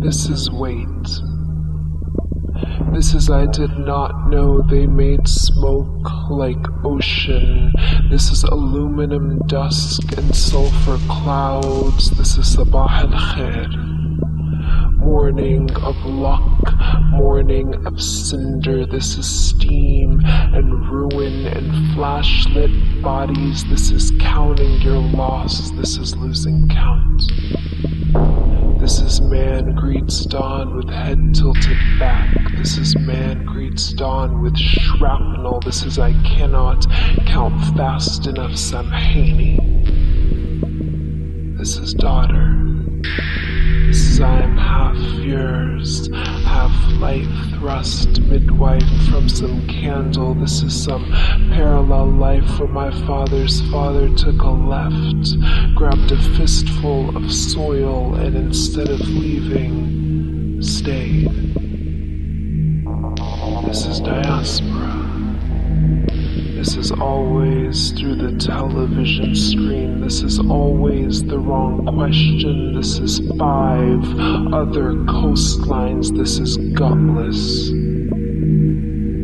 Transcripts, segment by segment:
This is wait. This is I did not know they made smoke like ocean. This is aluminum dusk and sulfur clouds. This is Sabah el Kheir morning of luck, morning of cinder. This is steam and ruin and flashlit bodies. This is counting your loss. This is losing count. This is man greets dawn with head tilted back. This is man greets dawn with shrapnel. This is I cannot count fast enough Samhaini. This is daughter. This is I am half yours, half life thrust midwife from some candle. This is some parallel life where my father's father took a left, grabbed a fistful of soil, and instead of leaving, stayed. This is diaspora. This is always through the television screen. This is always the wrong question. This is five other coastlines. This is gutless.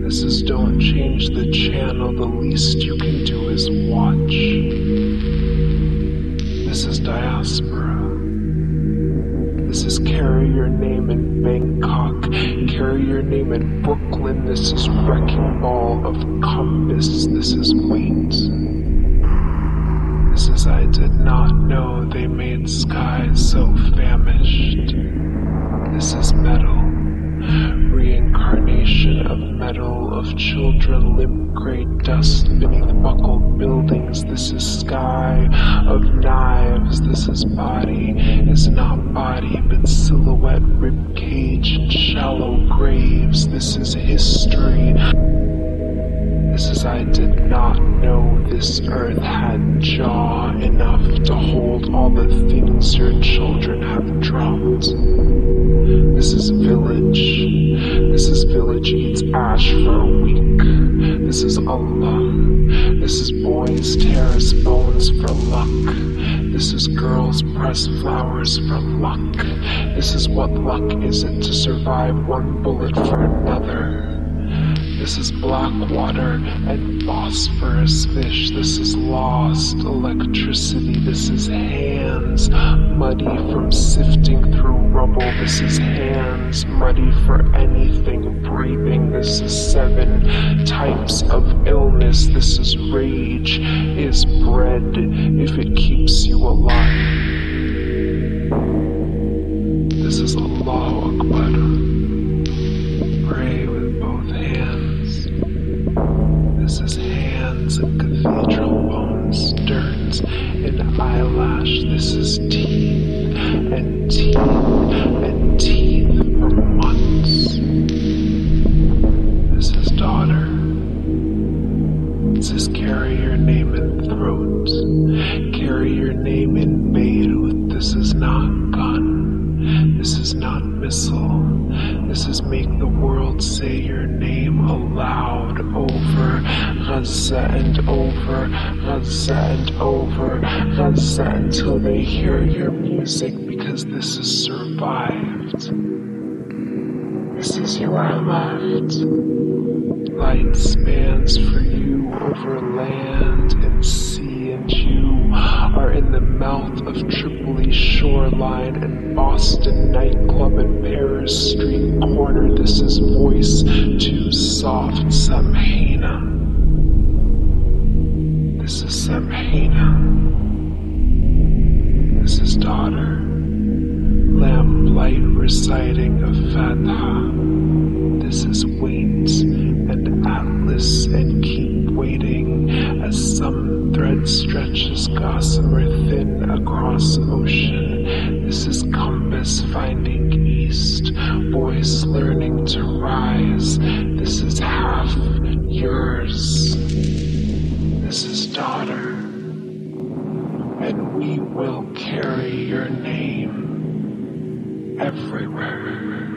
This is don't change the channel. The least you can do is watch. This is diaspora. This is carry your name in Bangkok, carry your name in Brooklyn. This is wrecking ball of compass. This is wait. This is I did not know they made skies so famished. This is metal, reincarnation of metal of children, limp gray dust beneath buckled buildings. This is sky of This is body, is not body, but silhouette, rib cage, and shallow graves. This is history. This is I did not know this earth had jaw enough to hold all the things your children have dropped. This is village. This is village eats ash for a week. This is Allah. This is boys terrace bones for luck. This is girls press flowers for luck. This is what luck is it to survive one bullet for another. This is black water and phosphorus fish. This is lost electricity. This is hands muddy from sifting through rubble. This is hands muddy for anything is seven types of illness. This is rage is bread if it keeps you alive. This is Allahu Akbar. Pray with both hands. This is hands and cathedral bones, dirt and eyelash. This is teeth and teeth and Gaza and over Gaza and over Gaza until they hear your music because this is survived. This is you are loved. Light spans for you over land and sea, and you are in the mouth of Tripoli shoreline and Boston nightclub and Paris street corner. This is voice too soft, Samhaina. This gossamer thin across ocean. This is compass finding east, voice learning to rise. This is half yours. This is daughter. And we will carry your name everywhere.